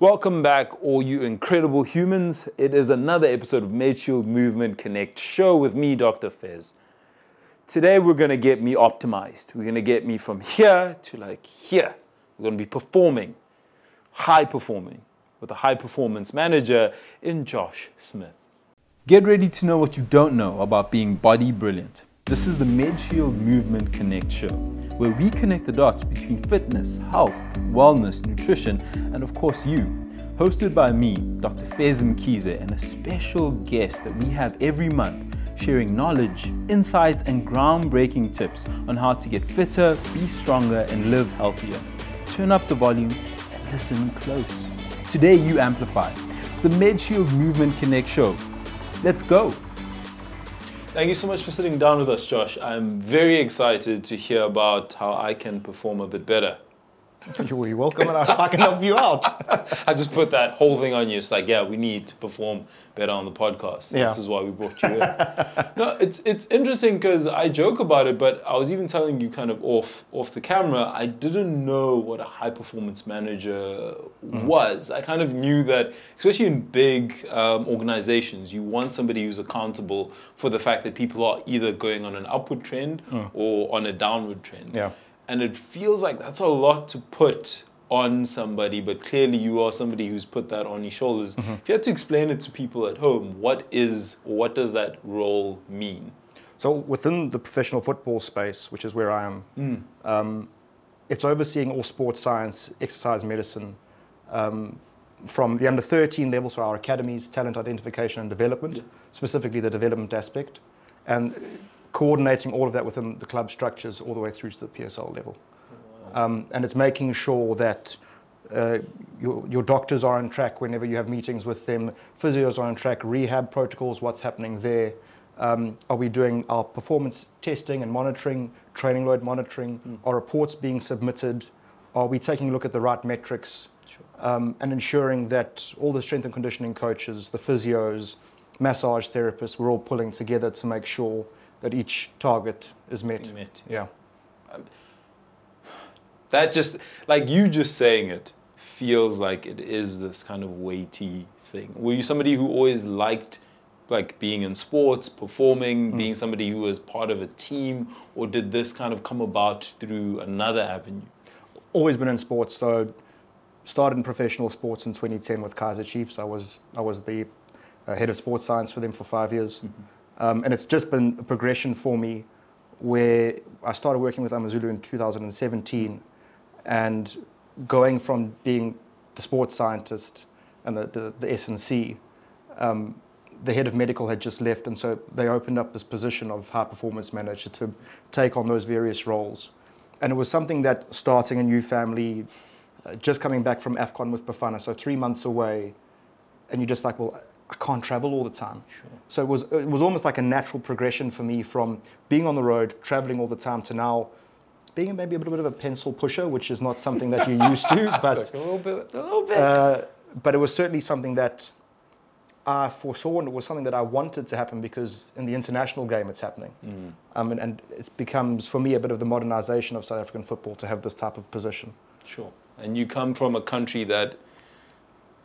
Welcome back, all you incredible humans. It is another episode of MedShield Movement Connect show with me, Dr. Fez. Today, we're going to get me optimized. We're going to get me from here to like here. We're going to be performing, high performing, with a high performance manager in Josh Smith. Get ready to know what you don't know about being body brilliant. This is the MedShield Movement Connect show, where we connect the dots between fitness, health, wellness, nutrition, and of course you. Hosted by me, Dr. Fez Mkhize, and a special guest that we have every month sharing knowledge, insights, and groundbreaking tips on how to get fitter, be stronger, and live healthier. Turn up the volume and listen close. Today, you amplify. It's the MedShield Movement Connect show. Let's go. Thank you so much for sitting down with us, Josh. I'm very excited to hear about how I can perform a bit better. You're welcome, and I can help you out. I just put that whole thing on you. It's like, yeah, we need to perform better on the podcast. Yeah. This is why we brought you in. no, it's it's interesting because I joke about it, but I was even telling you kind of off off the camera. I didn't know what a high performance manager was. I kind of knew that, especially in big um, organizations, you want somebody who's accountable for the fact that people are either going on an upward trend or on a downward trend. Yeah. And it feels like that's a lot to put on somebody, but clearly you are somebody who's put that on your shoulders. Mm-hmm. If you had to explain it to people at home, what is, what does that role mean? So within the professional football space, which is where I am, um, it's overseeing all sports science, exercise medicine, um, from the under 13 level, so our academies, talent identification and development, specifically the development aspect, and coordinating all of that within the club structures all the way through to the PSL level. Um, and it's making sure that uh, your, your doctors are on track whenever you have meetings with them, physios are on track, rehab protocols, what's happening there. Um, are we doing our performance testing and monitoring, training load monitoring? Are reports being submitted? Are we taking a look at the right metrics? Um, and ensuring that all the strength and conditioning coaches, the physios, massage therapists, we're all pulling together to make sure that each target is met. Met, Yeah. That just, like you just saying it, feels like it is this kind of weighty thing. Were you somebody who always liked like being in sports, performing, Mm. being somebody who was part of a team, or did this kind of come about through another avenue? always been in sports. So started in professional sports in 2010 with Kaizer Chiefs. I was I was the uh, head of sports science for them for five years, um, and it's just been a progression for me, where I started working with Amazulu in 2017, and going from being the sports scientist and the the, the. Um, the head of medical had just left, and so they opened up this position of high performance manager to take on those various roles. And it was something that starting a new family, uh, just coming back from AFCON with Bafana, so three months away, and you're just like, well, I can't travel all the time. So it was it was almost like a natural progression for me from being on the road, traveling all the time, to now being maybe a little bit of a pencil pusher, which is not something that you're used to, but a little bit, a little bit. uh, but it was certainly something that I foresaw, and it was something that I wanted to happen because in the international game it's happening. Um, and, and it becomes, for me, a bit of the modernization of South African football to have this type of position. sure. And you come from a country that,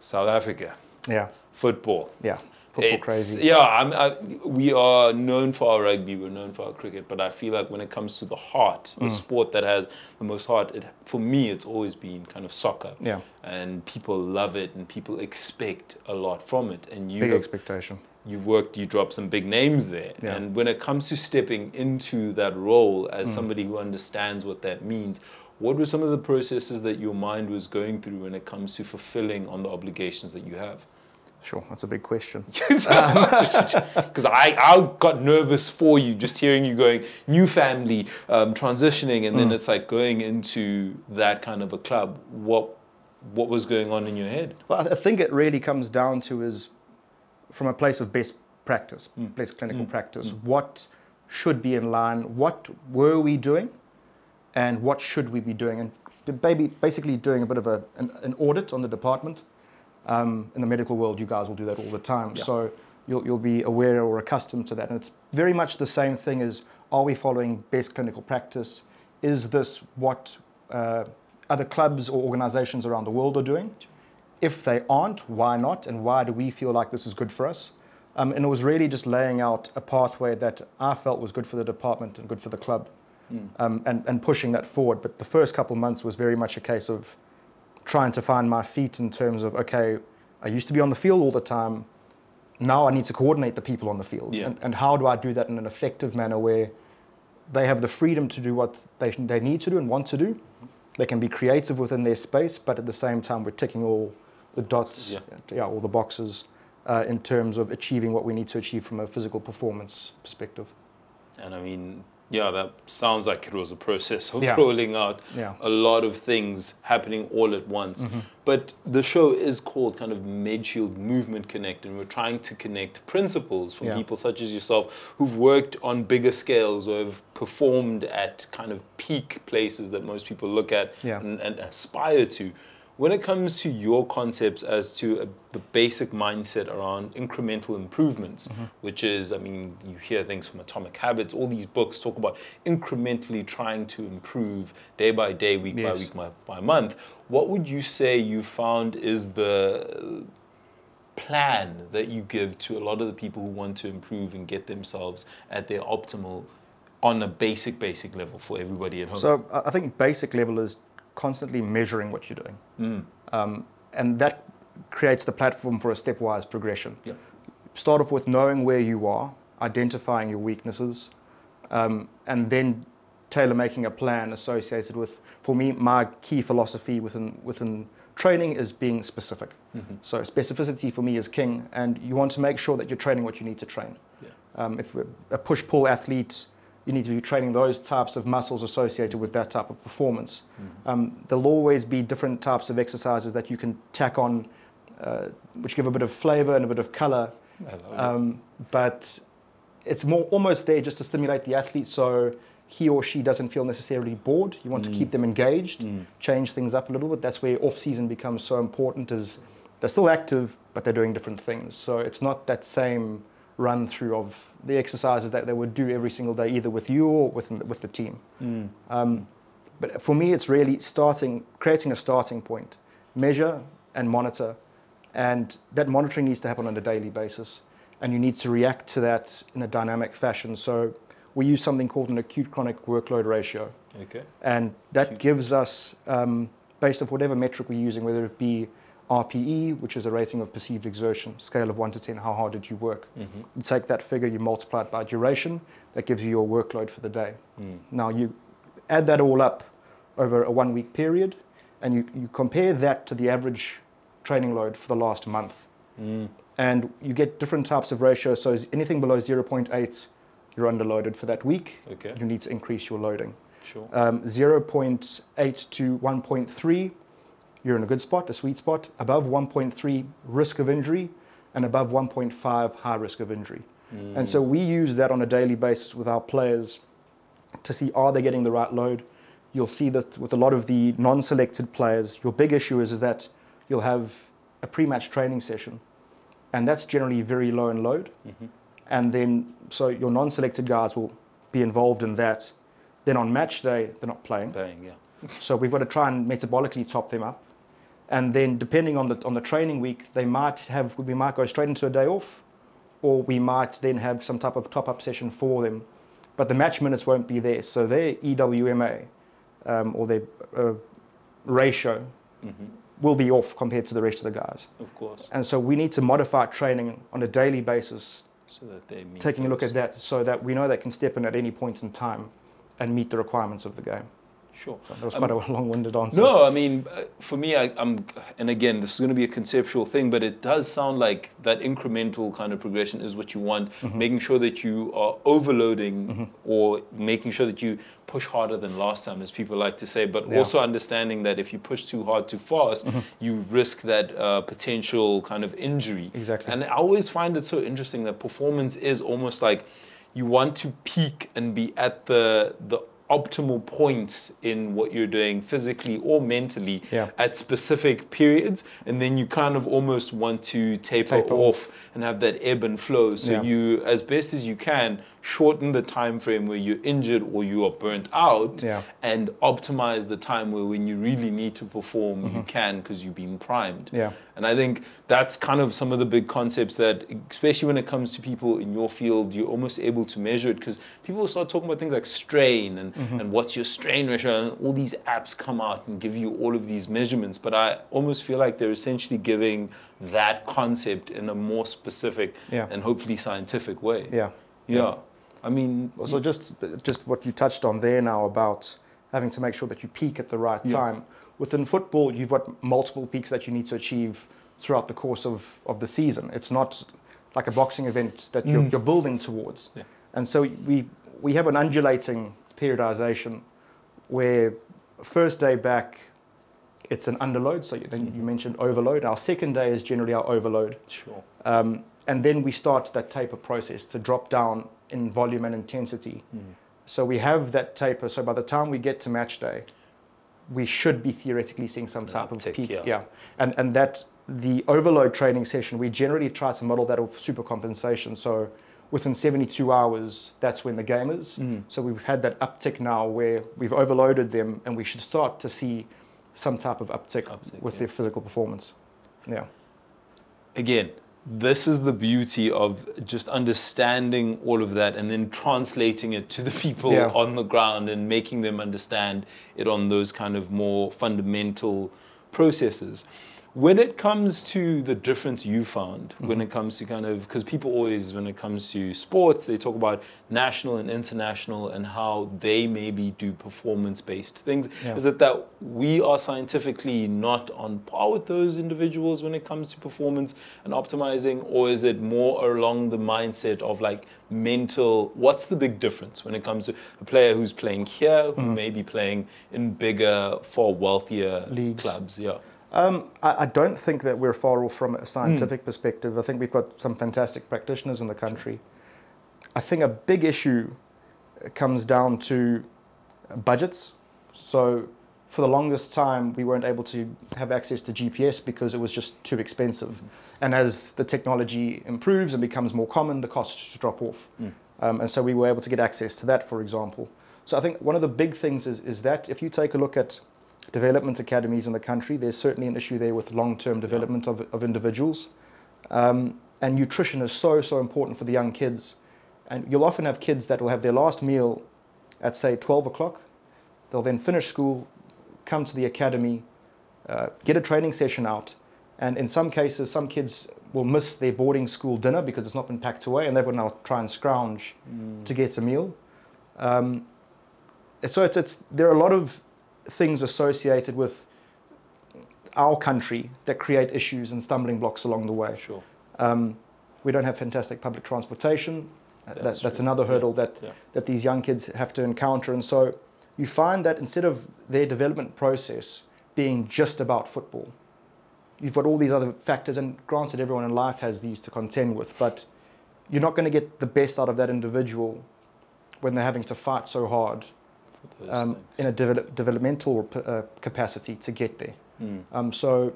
South Africa, Yeah, football. yeah. Football crazy. Yeah, I'm, I, we are known for our rugby, we're known for our cricket, but I feel like when it comes to the heart, Mm. the sport that has the most heart, it, for me, it's always been kind of soccer. Yeah. And people love it and people expect a lot from it. And you Big have, expectation. you've worked, you dropped some big names there. Yeah. And when it comes to stepping into that role Mm. as somebody who understands what that means, what were some of the processes that your mind was going through when it comes to fulfilling on the obligations that you have? Sure, that's a big question. Because I, I got nervous for you just hearing you going new family, um, transitioning, and then mm. it's like going into that kind of a club. What what was going on in your head? Well, I- think it really comes down to is from a place of best practice, mm. best clinical mm. practice. What should be in line? What were we doing, and what should we be doing? And baby, basically doing a bit of a, an, an audit on the department. Um, in the medical world, you guys will do that all the time. Yeah. So you'll, you'll be aware or accustomed to that. And it's very much the same thing as are we following best clinical practice? Is this what uh, other clubs or organizations around the world are doing? if they aren't, why not? And why do we feel like this is good for us? Um, and it was really just laying out a pathway that I felt was good for the department and good for the club um, and, and pushing that forward. But the first couple of months was very much a case of trying to find my feet in terms of, okay, I used to be on the field all the time. Now I need to coordinate the people on the field. Yeah. And, and how do I do that in an effective manner where they have the freedom to do what they, they need to do and want to do? They can be creative within their space, but at the same time, we're ticking all the dots, Yeah. yeah all the boxes uh, in terms of achieving what we need to achieve from a physical performance perspective. And I mean, yeah, that sounds like it was a process of Yeah. rolling out Yeah. a lot of things happening all at once. Mm-hmm. But the show is called kind of Medshield Movement Connect, and we're trying to connect principles from Yeah. people such as yourself who've worked on bigger scales or have performed at kind of peak places that most people look at and, and aspire to. When it comes to your concepts as to a, the basic mindset around incremental improvements, Mm-hmm. which is, I mean, you hear things from Atomic Habits, all these books talk about incrementally trying to improve day by day, week by week, by, by month. What would you say you found is the plan that you give to a lot of the people who want to improve and get themselves at their optimal on a basic, basic level for everybody at home? So I think basic level is constantly measuring what you're doing. Um, and that creates the platform for a stepwise progression. Yeah. Start off with knowing where you are, identifying your weaknesses, um, and then tailor making a plan associated with, for me, my key philosophy within, within training is being specific. So specificity for me is king, and you want to make sure that you're training what you need to train. Yeah. Um, if we're a push pull athlete, you need to be training those types of muscles associated with that type of performance. Um, there'll always be different types of exercises that you can tack on, uh, which give a bit of flavor and a bit of color. I love it. Um, but it's more almost there just to stimulate the athlete so he or she doesn't feel necessarily bored. You want to keep them engaged, change things up a little bit. That's where off season becomes so important. Is they're still active, but they're doing different things. So it's not that same run through of the exercises that they would do every single day, either with you or with with the team. Um, but for me, it's really starting, creating a starting point, measure and monitor, and that monitoring needs to happen on a daily basis, and you need to react to that in a dynamic fashion. So we use something called an acute chronic workload ratio, Okay. and that Acute. gives us, um, based on whatever metric we're using, whether it be RPE, which is a rating of perceived exertion, scale of one to ten, how hard did you work? Mm-hmm. You take that figure, you multiply it by duration, that gives you your workload for the day. Mm. Now you add that all up over a one week period and you, you compare that to the average training load for the last month. Mm. And you get different types of ratios. So anything below 0.8, you're underloaded for that week. Okay. You need to increase your loading. Sure. Um, 0.8 to 1.3, you're in a good spot, a sweet spot. Above 1.3, risk of injury, and above 1.5, high risk of injury. And so we use that on a daily basis with our players to see are they getting the right load. You'll see that with a lot of the non-selected players, your big issue is that you'll have a pre-match training session, and that's generally very low in load. Mm-hmm. And then so your non-selected guys will be involved in that. Then on match day, they're not playing. Bang, yeah. So we've got to try and metabolically top them up. And then depending on the on the training week, they might have we might go straight into a day off, or we might then have some type of top up session for them. But the match minutes won't be there. So their EWMA um, or their uh, ratio Mm-hmm. will be off compared to the rest of the guys. Of course. And so we need to modify training on a daily basis, So that they taking a look at that so that we know they can step in at any point in time and meet the requirements of the game. Sure. So that was Um, quite a long-winded answer. No, I mean, uh, for me, I, I'm, and again, this is going to be a conceptual thing, but it does sound like that incremental kind of progression is what you want, making sure that you are overloading or making sure that you push harder than last time, as people like to say, but Yeah. also understanding that if you push too hard too fast, you risk that uh, potential kind of injury. Exactly. And I always find it so interesting that performance is almost like you want to peak and be at the the optimal points in what you're doing physically or mentally Yeah. at specific periods, and then you kind of almost want to taper, Taper off and have that ebb and flow. So Yeah. you, as best as you can, shorten the time frame where you're injured or you are burnt out, Yeah. and optimize the time where when you really need to perform, you can because you've been primed. Mm-hmm. Yeah. And I think that's kind of some of the big concepts that, especially when it comes to people in your field, you're almost able to measure it because people start talking about things like strain and, Mm-hmm. and what's your strain ratio, and all these apps come out and give you all of these measurements. But I almost feel like they're essentially giving that concept in a more specific Yeah. and hopefully scientific way. Yeah. Yeah. I mean, So just just what you touched on there now about having to make sure that you peak at the right Yeah. time. Within football, you've got multiple peaks that you need to achieve throughout the course of, of the season. It's not like a boxing event that you're, you're building towards. Yeah. And so we we have an undulating periodization where first day back it's an underload. So you, then you mentioned overload. Our second day is generally our overload. sure. Um, and then we start that taper process to drop down in volume and intensity. So we have that taper. So by the time we get to match day, we should be theoretically seeing some type of peak. yeah. And and that the overload training session, we generally try to model that off super compensation. So within 72 hours, that's when the game is. Mm-hmm. So we've had that uptick now where we've overloaded them and we should start to see some type of uptick, Uptick, with yeah. their physical performance. Yeah. again, this is the beauty of just understanding all of that and then translating it to the people Yeah. on the ground and making them understand it on those kind of more fundamental processes. When it comes to the difference you found, when it comes to kind of, because people always, when it comes to sports, they talk about national and international and how they maybe do performance based things. Yeah. Is it that we are scientifically not on par with those individuals when it comes to performance and optimizing, or is it more along the mindset of like mental? What's the big difference when it comes to a player who's playing here, who mm. may be playing in bigger, far wealthier Leagues. clubs? Yeah. Um, I, I don't think that we're far off from a scientific perspective. I think we've got some fantastic practitioners in the country. I think a big issue comes down to budgets. So, for the longest time, we weren't able to have access to GPS because it was just too expensive. And as the technology improves and becomes more common, the costs just drop off. Um, and so we were able to get access to that, for example. So I think one of the big things is, is that if you take a look at development academies in the country, there's certainly an issue there with long-term development of, of individuals. Um, and nutrition is so, so important for the young kids. And you'll often have kids that will have their last meal at, say, 12 o'clock. They'll then finish school, come to the academy, uh, get a training session out. And in some cases, some kids will miss their boarding school dinner because it's not been packed away, and they will now try and scrounge to get a meal. Um, so it's, it's, there are a lot of things associated with our country that create issues and stumbling blocks along the way. Sure. Um, we don't have fantastic public transportation. Uh, That's That's, that's another hurdle that, Yeah. that these young kids have to encounter. And so you find that instead of their development process being just about football, you've got all these other factors. And granted, everyone in life has these to contend with, but you're not going to get the best out of that individual when they're having to fight so hard um, in a develop, developmental uh, capacity to get there. Mm. Um, so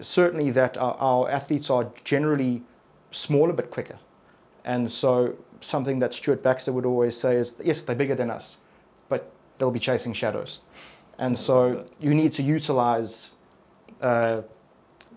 certainly that our, our athletes are generally smaller but quicker. And so something that Stuart Baxter would always say is, yes, they're bigger than us, but they'll be chasing shadows. And so you need to utilize uh,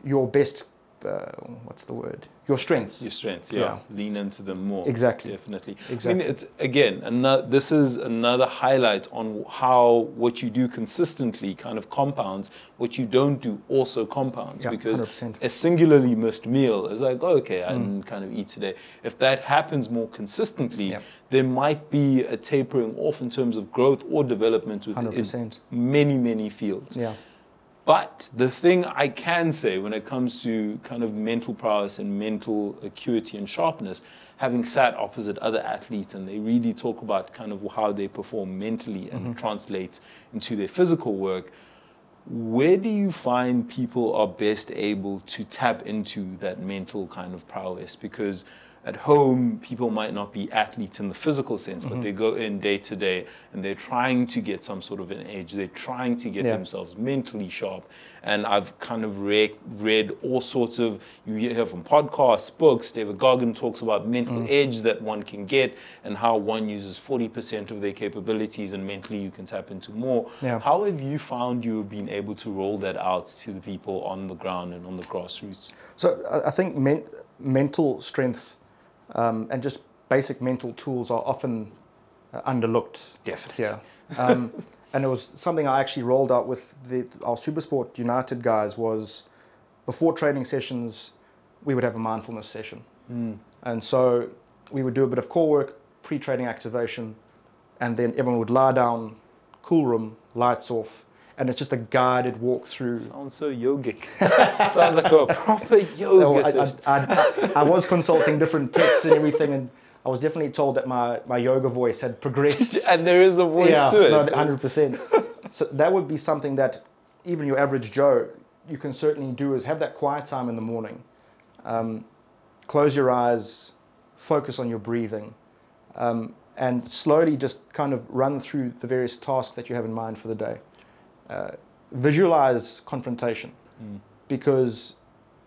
your best, uh, what's the word? Your strengths. Your strengths, yeah. Yeah. Lean into them more. Exactly. Definitely. I Exactly. mean, it's again, another, this is another highlight on how what you do consistently kind of compounds, what you don't do also compounds. Yeah, because 100%. a singularly missed meal is like, oh, okay, I Mm. didn't kind of eat today. If that happens more consistently, Yeah. there might be a tapering off in terms of growth or development within 100%. many, many fields. Yeah. But the thing I can say when it comes to kind of mental prowess and mental acuity and sharpness, having sat opposite other athletes and they really talk about kind of how they perform mentally and mm-hmm. translates into their physical work, where do you find people are best able to tap into that mental kind of prowess? Because at home, people might not be athletes in the physical sense, but mm-hmm. they go in day to day and they're trying to get some sort of an edge. They're trying to get Yeah. themselves mentally sharp. And I've kind of read, read all sorts of, you hear from podcasts, books. David Goggin talks about mental mm. edge that one can get and how one uses 40% of their capabilities and mentally you can tap into more. Yeah. How have you found you have been able to roll that out to the people on the ground and on the grassroots? So I- I think men- mental strength um, and just basic mental tools are often uh, underlooked. Definitely. Yeah. Um, and it was something I actually rolled out with the, our Supersport United guys was before training sessions, we would have a mindfulness session. And so we would do a bit of core work, pre-training activation, and then everyone would lie down, cool room, lights off, and it's just a guided walk through Sounds so yogic. Sounds like a proper yoga So I. I, I, I was consulting different texts and everything, and I was definitely told that my, my yoga voice had progressed. and there is a voice yeah, to it. no, 100%. so that would be something that even your average Joe, you can certainly do is have that quiet time in the morning. Um, close your eyes, focus on your breathing, um, and slowly just kind of run through the various tasks that you have in mind for the day. Uh, visualize confrontation because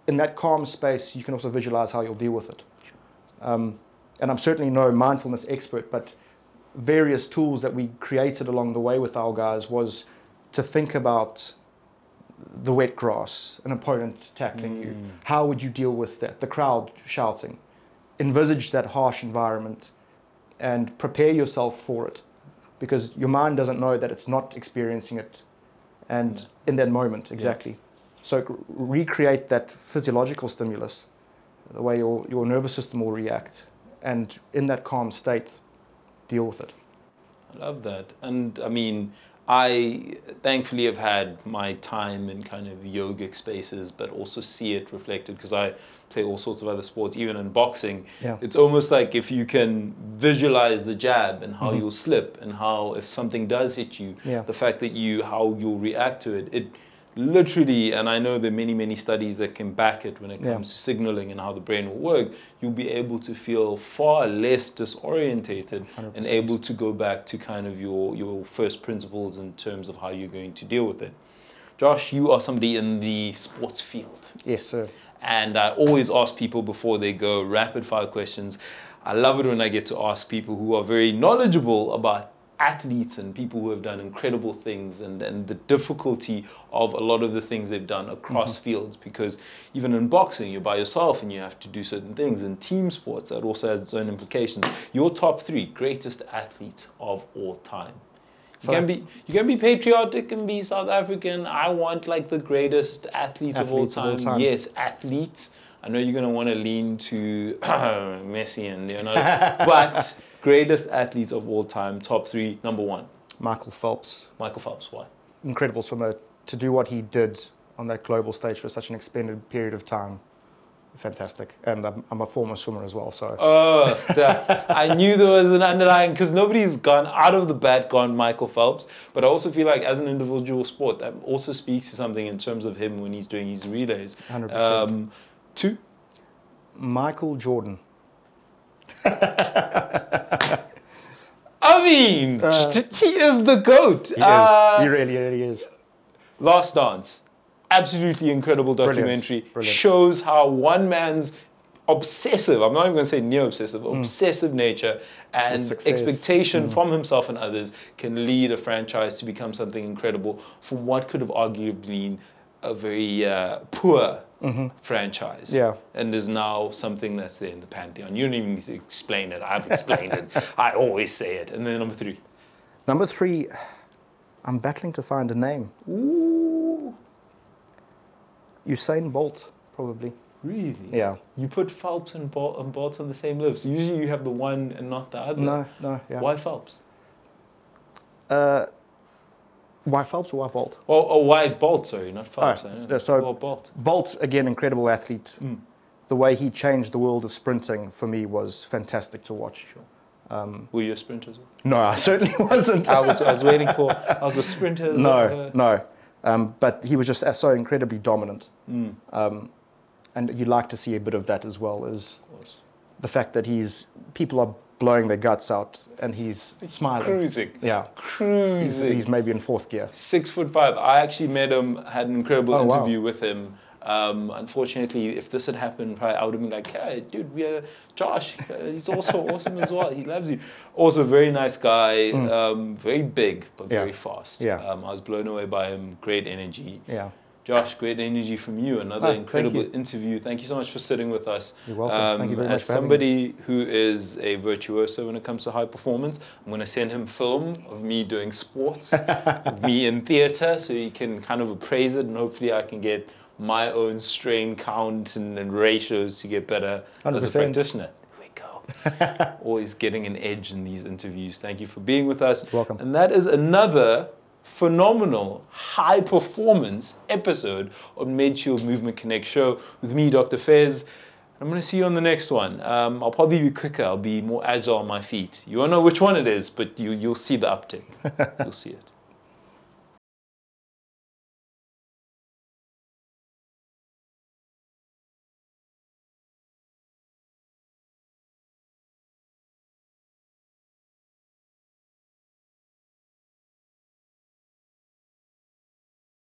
in that calm space, you can also visualize how you'll deal with it. Um, and I'm certainly no mindfulness expert, but various tools that we created along the way with our guys was to think about the wet grass, an opponent tackling you. How would you deal with that? The crowd shouting. Envisage that harsh environment and prepare yourself for it because your mind doesn't know that it's not experiencing it and in that moment exactly. So recreate that physiological stimulus the way your, your nervous system will react and in that calm state deal with it. I love that. And I mean, I thankfully have had my time in kind of yogic spaces, but also see it reflected because I play all sorts of other sports, even in boxing. Yeah. It's almost like if you can visualize the jab and how mm-hmm. you'll slip and how if something does hit you, Yeah. the fact that you how you'll react to it, it literally and i know there are many many studies that can back it when it Yeah. comes to signaling and how the brain will work you'll be able to feel far less disorientated and 100%. able to go back to kind of your your first principles in terms of how you're going to deal with it josh you are somebody in the sports field yes sir and I always ask people before they go rapid fire questions. I love it when I get to ask people who are very knowledgeable about athletes and people who have done incredible things and, and the difficulty of a lot of the things they've done across mm-hmm. fields because even in boxing you're by yourself and you have to do certain things in team sports that also has its own implications your top three greatest athletes of all time you can be you can be patriotic and be South African. I want like the greatest athletes, of, all Athletes of all time. time. Yes, athletes. I know you're gonna want to lean to Messi and Leonardo, but greatest athletes of all time. Top three. Number one, michael phelps Michael Phelps. Why? incredible swimmer to do what he did on that global stage for such an extended period of time fantastic and i'm, I'm a former swimmer as well so Oh, I knew there was an underlying because nobody's gone out of the bat gone Michael Phelps, but I also feel like as an individual sport that also speaks to something in terms of him when he's doing his relays. 100%. Um, two. michael jordan I mean, he is the goat. Uh, he Uh, is he really really is Last Dance, absolutely incredible documentary. brilliant. Shows how one man's obsessive, I'm not even going to say neo obsessive, obsessive nature and Mm. With success. Mm. expectation from himself and others can lead a franchise to become something incredible from what could have arguably been a very uh, poor franchise. Mm-hmm. Yeah. And is now something that's there in the pantheon. You don't even need to explain it. I've explained it. I always say it. And then number three. Number three i'm battling to find a name Ooh, usain bolt probably really? yeah You put Phelps and Bolt, and Bolt on the same list. Usually you have the one and not the other. no no yeah Why Phelps? uh, why phelps or why bolt Or, or why Bolt, sorry, not Phelps. Oh, know. yeah, so- Or Bolt. Bolt, again, incredible athlete. Mm. The way he changed the world of sprinting for me was fantastic to watch. Sure. Um, Were you a sprinter? no, I certainly wasn't. I was, I was waiting for, I was a sprinter. no, uh, no. Um, but he was just so incredibly dominant. mm, Um, and you like to see a bit of that as well as the fact that he's people are blowing their guts out and he's smiling. Cruising. Yeah. Cruising. he's maybe in fourth gear. Six foot five. I actually met him, had an incredible Oh, wow. interview with him. Um, unfortunately, if this had happened, probably I would have been like, "Hey, dude, we are Josh. uh, He's also awesome as well. He loves you." Also, very nice guy. Um, very big, but Mm. Yeah. very fast. Yeah. Um, I was blown away by him. Great energy. Yeah. Josh, great energy from you. Another thank incredible you. interview. Thank you so much for sitting with us. You're welcome. Thank you very as much me. somebody who is a virtuoso when it comes to high performance, I'm going to send him film of me doing sports, of me in theatre, so he can kind of appraise it, and hopefully I can get my own strain count and, and ratios to get better as a 100%. practitioner. There we go. Always getting an edge in these interviews. Thank you for being with us. Welcome. And that is another phenomenal high performance episode of MedShield Movement Connect show with me, Dr. Fez. I'm going to see you on the next one. Um, I'll probably be quicker. I'll be more agile on my feet. You won't know which one it is, but you, you'll see the uptick. you'll see it.